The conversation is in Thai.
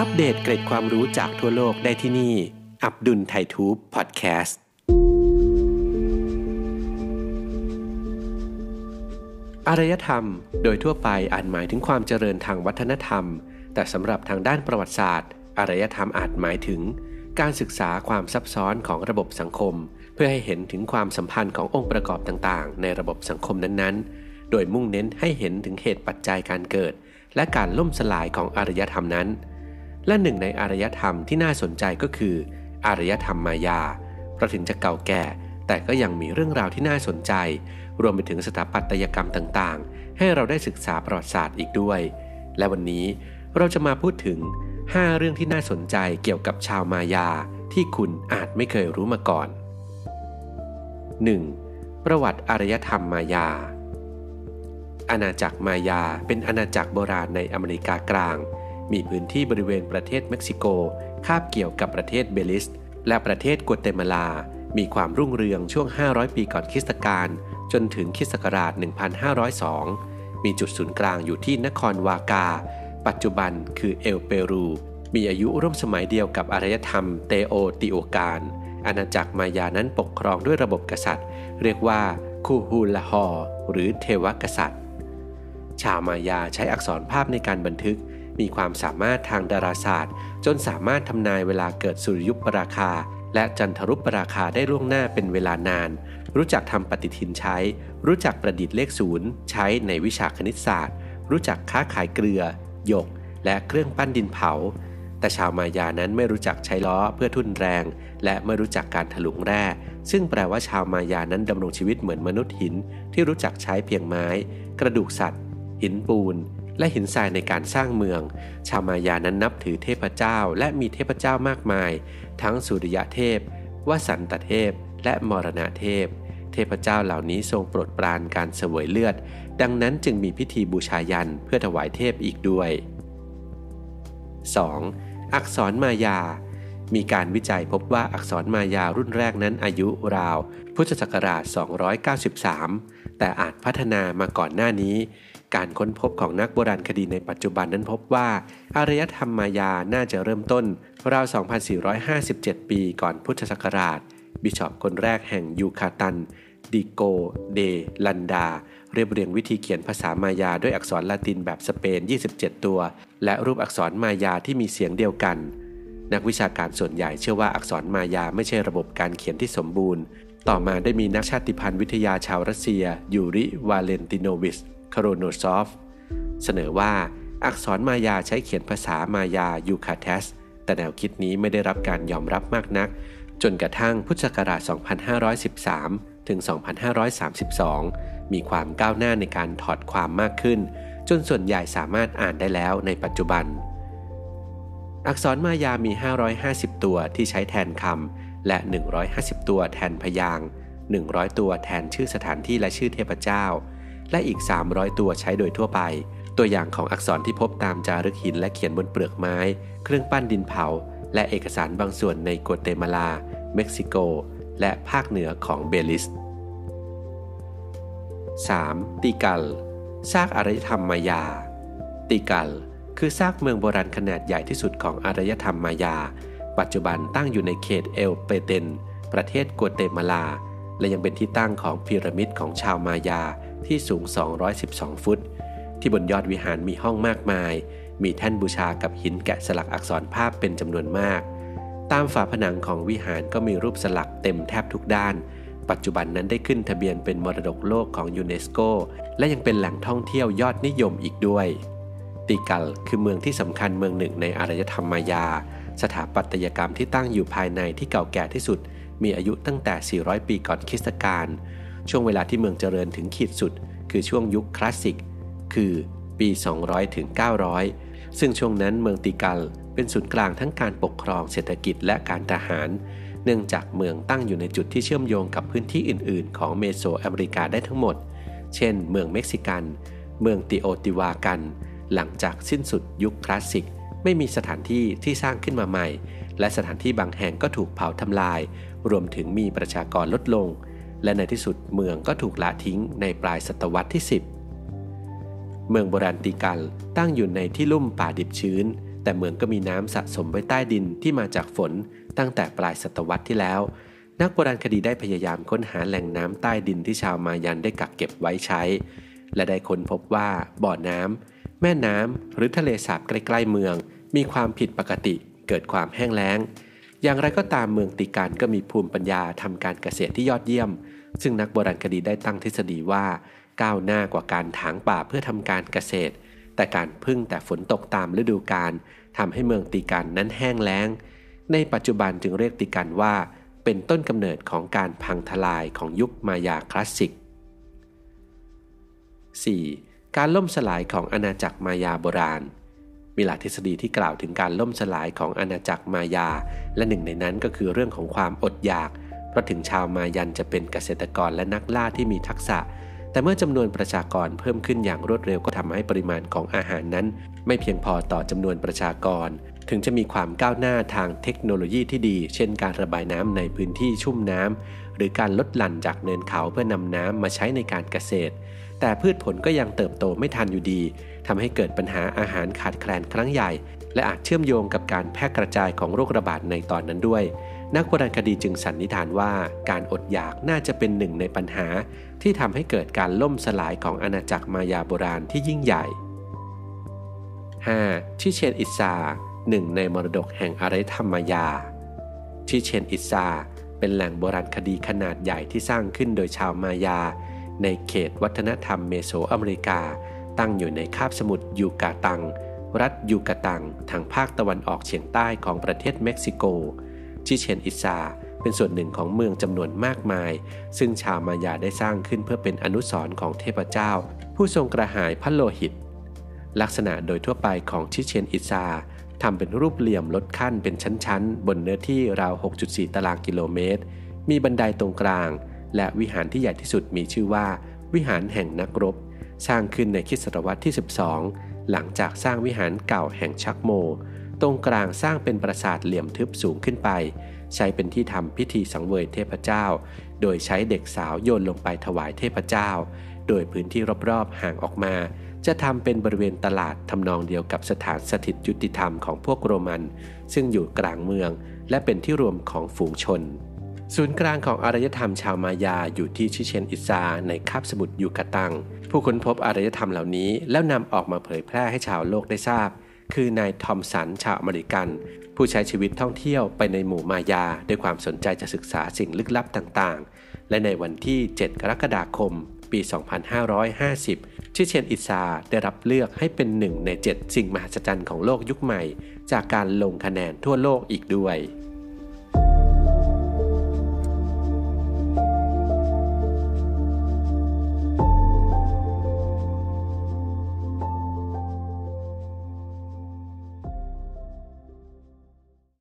อัปเดตเกร็ดความรู้จากทั่วโลกได้ที่นี่ อับดุลไททูบพอดแคสต์ อารยธรรม โดยทั่วไปอาจหมายถึงความเจริญทางวัฒนธรรม แต่สำหรับทางด้านประวัติศาสตร์ อารยธรรมอาจหมายถึง การศึกษาความซับซ้อนของระบบสังคม เพื่อให้เห็นถึงความสัมพันธ์ขององค์ประกอบต่างๆ ในระบบสังคมนั้นๆ โดยมุ่งเน้นให้เห็นถึงเหตุปัจจัยการเกิด และการล่มสลายของอารยธรรมนั้น และหนึ่งในอารยธรรมที่น่าสนใจก็คือ อารยธรรมมายาเพราะถึงจะเก่าแก่ แต่ก็ยังมีเรื่องราวที่น่าสนใจ รวมไปถึงสถาปัตยกรรมต่างๆ ให้เราได้ศึกษาประวัติศาสตร์อีกด้วย และวันนี้เราจะมาพูดถึง 5 เรื่องที่น่าสนใจเกี่ยวกับชาวมายา ที่คุณอาจไม่เคยรู้มาก่อน 1. ประวัติอารยธรรมมายา อาณาจักรมายาเป็นอาณาจักรโบราณในอเมริกากลาง มีพื้นที่บริเวณประเทศเม็กซิโก คาบเกี่ยวกับประเทศเบลิส และประเทศกัวเตมาลา มีความรุ่งเรืองช่วง 500 ปีก่อนคริสตกาลจนถึงคริสตศักราช 1502 มีจุดศูนย์กลางอยู่ที่นครวากา ปัจจุบันคือเอลเปรู มีอายุร่วมสมัยเดียวกับอารยธรรมเตโอติโอกานอาณาจักรมายานั้นปกครองด้วยระบบกษัตริย์ เรียกว่าคูฮูลาฮอหรือเทวกษัตริย์ ชาวมายาใช้อักษรภาพในการบันทึก มีความสามารถทางดาราศาสตร์ จนสามารถทำนายเวลาเกิดสุริยุปราคา และจันทรุปราคาได้ล่วงหน้าเป็นเวลานาน รู้จักทำปฏิทินใช้ รู้จักประดิษฐ์เลขศูนย์ใช้ในวิชาคณิตศาสตร์ รู้จักค้าขายเกลือหยก และเครื่องปั้นดินเผา แต่ชาวมายานั้นไม่รู้จักใช้ล้อเพื่อทุ่นแรง และไม่รู้จักการถลุงแร่ ซึ่งแปลว่าชาวมายานั้นดำรงชีวิตเหมือนมนุษย์หิน ที่รู้จักใช้เพียงไม้ กระดูกสัตว์ หินปูน และหินทรายในการสร้างเมือง ชาวมายานั้นนับถือเทพเจ้าและมีเทพเจ้ามากมาย ทั้งสุริยะเทพ วสันตเทพ และมรณะเทพ เทพเจ้าเหล่านี้ทรงโปรดปรานการเสวยเลือด ดังนั้นจึงมีพิธีบูชายันเพื่อถวายเทพอีกด้วย 2. อักษรมายา มีการวิจัยพบว่าอักษรมายารุ่นแรกนั้นอายุราว พุทธศักราช 293 แต่อาจพัฒนามาก่อนหน้านี้ การค้นพบของนักโบราณคดีในปัจจุบันนั้นพบว่า อารยธรรมมายาน่าจะเริ่มต้น ราว 2457 ปีก่อนพุทธศักราช บิชอปคนแรกแห่งยูคาตัน ดิโก เด ลันดา เรียบเรียงวิธีเขียนภาษามายาด้วยอักษรละตินแบบสเปน 27 ตัว และรูปอักษรมายาที่มีเสียงเดียวกัน นักวิชาการส่วนใหญ่เชื่อว่าอักษรมายาไม่ใช่ระบบการเขียนที่สมบูรณ์ ต่อมาได้มีนักชาติพันธุ์วิทยาชาวรัสเซียยูริ วาเลนติโนวิช คโนโรซอฟ เสนอว่าอักษรมายาใช้เขียนภาษามายายูคาเทกแต่แนวคิดนี้ไม่ได้รับการยอมรับมากนัก จนกระทั่งพุทธศักราช 2513 ถึง 2532 มีความก้าวหน้าในการถอดความมากขึ้น จนส่วนใหญ่สามารถอ่านได้แล้วในปัจจุบัน อักษรมายามี 550 ตัวที่ใช้แทนคำและ 150 ตัวแทนพยาง 100 ตัวแทนชื่อสถานที่และชื่อเทพเจ้า และอีก 300 ตัวใช้โดยทั่วไป ตัวอย่างของอักษรที่พบตามจารึกหินและเขียนบนเปลือกไม้ เครื่องปั้นดินเผา และเอกสารบางส่วนในกัวเตมาลา เม็กซิโก และภาคเหนือของเบลิส 3. ติกัลซากอารยธรรมมายา ติกัล คือซากเมืองโบราณขนาดใหญ่ที่สุดของอารยธรรมมายา ปัจจุบันตั้งอยู่ในเขตเอลเปเตน ประเทศกัวเตมาลา และยังเป็นที่ตั้งของพีระมิดของชาวมายาที่สูง 212 ฟุต ที่บนยอดวิหารมีห้องมากมาย มีแท่นบูชากับหินแกะสลักอักษรภาพเป็นจำนวนมาก ตามฝาผนังของวิหารก็มีรูปสลักเต็มแทบทุกด้าน ปัจจุบันนั้นได้ขึ้นทะเบียนเป็นมรดกโลกของยูเนสโก และยังเป็นแหล่งท่องเที่ยวยอดนิยมอีกด้วย ติกัลคือเมืองที่สำคัญเมืองหนึ่งในอารยธรรมมายา สถาปัตยกรรมที่ตั้งอยู่ภายในที่เก่าแก่ที่สุด มีอายุตั้งแต่ 400 ปีก่อนคริสตกาล ช่วงเวลาที่เมืองเจริญถึงขีดสุด คือช่วงยุคคลาสสิก คือปี 200 ถึง 900 ซึ่งช่วงนั้นเมืองติกัลเป็นศูนย์กลางทั้งการปกครองเศรษฐกิจและการทหาร เนื่องจากเมืองตั้งอยู่ในจุดที่เชื่อมโยงกับพื้นที่อื่น ๆ ของเมโสอเมริกาได้ทั้งหมด เช่น เมืองเม็กซิกัน เมืองติโอติวากัน หลังจากสิ้นสุดยุคคลาสสิก ไม่มีสถานที่ที่สร้างขึ้นมาใหม่ และสถานที่บางแห่งก็ถูกเผาทำลาย รวมถึงมีประชากรลดลง และในที่สุดเมืองก็ถูกละทิ้งในปลายศตวรรษที่ 10 เมืองโบราณติกัลตั้งอยู่ในที่ลุ่มป่าดิบชื้นแแต่เมืองก็มีน้ำสะสมไว้ใต้ดินที่มาจากฝนตั้งแต่ปลายศตวรรษที่แล้ว นักโบราณคดีได้พยายามค้นหาแหล่งน้ำใต้ดินที่ชาวมายันได้กักเก็บไว้ใช้ และได้ค้นพบว่าบ่อน้ำแม่น้ำหรือทะเลสาบใกล้ๆเมือง มีความผิดปกติ เกิดความแห้งแล้ง อย่างไรก็ตามเมืองติการก็มีภูมิปัญญาทำการเกษตรที่ยอดเยี่ยม ซึ่งนักโบราณคดีได้ตั้งทฤษฎีว่า ก้าวหน้ากว่าการถางป่าเพื่อทำการเกษตร แต่การพึ่งแต่ฝนตกตามฤดูกาลทำให้เมืองติการนั้นแห้งแล้ง ในปัจจุบันจึงเรียกติการว่า เป็นต้นกำเนิดของการพังทลายของยุคมายาคลาสสิก 4. การล่มสลายของอาณาจักรมายาโบราณ มีหลายทฤษฎีที่กล่าวถึงการล่มสลายของอาณาจักรมายา และหนึ่งในนั้นก็คือเรื่องของความอดอยาก เพราะถึงชาวมายันจะเป็นเกษตรกรและนักล่าที่มีทักษะ แต่เมื่อจำนวนประชากรเพิ่มขึ้นอย่างรวดเร็วก็ทำให้ปริมาณของอาหารนั้น ไม่เพียงพอต่อจำนวนประชากร ถึงจะมีความก้าวหน้าทางเทคโนโลยีที่ดี เช่น การระบายน้ำในพื้นที่ชุ่มน้ำ หรือการลดหลั่นจากเนินเขาเพื่อนำน้ำมาใช้ในการเกษตร แต่พืชผลก็ยังเติบโตไม่ทันอยู่ดีทำให้เกิดปัญหาอาหารขาดแคลนครั้งใหญ่ และอาจเชื่อมโยงกับการแพร่กระจายของโรคระบาดในตอนนั้นด้วย นักโบราณคดีจึงสันนิษฐานว่า การอดอยากน่าจะเป็นหนึ่งในปัญหา ที่ทำให้เกิดการล่มสลายของอาณาจักรมายาโบราณที่ยิ่งใหญ่ 5. ชิเชนอิซาหนึ่งในมรดกแห่งอารยธรรมมายาชิเชนอิซา เป็นแหล่งโบราณคดีขนาดใหญ่ที่สร้างขึ้นโดยชาวมายา ในเขตวัฒนธรรมเมโสอเมริกา ตั้งอยู่ในคาบสมุทรยูกาตัง รัฐยูกาตัง ทางภาคตะวันออกเฉียงใต้ของประเทศเม็กซิโก ชิเชนอิซาเป็นส่วนหนึ่งของเมืองจำนวนมากมาย ซึ่งชาวมายาได้สร้างขึ้นเพื่อเป็นอนุสรณ์ของเทพเจ้า ผู้ทรงกระหายพระโลหิต ลักษณะโดยทั่วไปของชิเชนอิซา ทำเป็นรูปเหลี่ยมลดขั้นเป็นชั้นๆ บนเนื้อที่ราว 6.4 ตารางกิโลเมตร มีบันไดตรงกลาง และวิหารที่ใหญ่ที่สุดมีชื่อว่า วิหารแห่งนักรบ สร้างขึ้นในคริสตศตวรรษที่ 12 หลังจากสร้างวิหารเก่าแห่งชักโม ตรงกลางสร้างเป็นปราสาทเหลี่ยมทึบสูงขึ้นไป ใช้เป็นที่ทำพิธีสังเวยเทพเจ้า โดยใช้เด็กสาวโยนลงไปถวายเทพเจ้า โดยพื้นที่รอบๆห่างออกมา จะทำเป็นบริเวณตลาดทำนองเดียวกับสถานสถิตยุติธรรมของพวกโรมัน ซึ่งอยู่กลางเมือง และเป็นที่รวมของฝูงชน ศูนย์กลางของอารยธรรมชาวมายาอยู่ที่ชิเชนอิซาในคาบสมุทรยูกาตัง ผู้ค้นพบอารยธรรมเหล่านี้แล้วนำออกมาเผยแพร่ให้ชาวโลกได้ทราบ คือนายทอมสันชาวอเมริกัน ผู้ใช้ชีวิตท่องเที่ยวไปในหมู่มายา ด้วยความสนใจจะศึกษาสิ่งลึกลับต่างๆ และในวันที่ 7 กรกฎาคม ปี 2550ชิเชนอิซาได้รับเลือกให้เป็นหนึ่งใน 7 สิ่งมหัศจรรย์ของโลกยุคใหม่ จากการลงคะแนนทั่วโลกอีกด้วย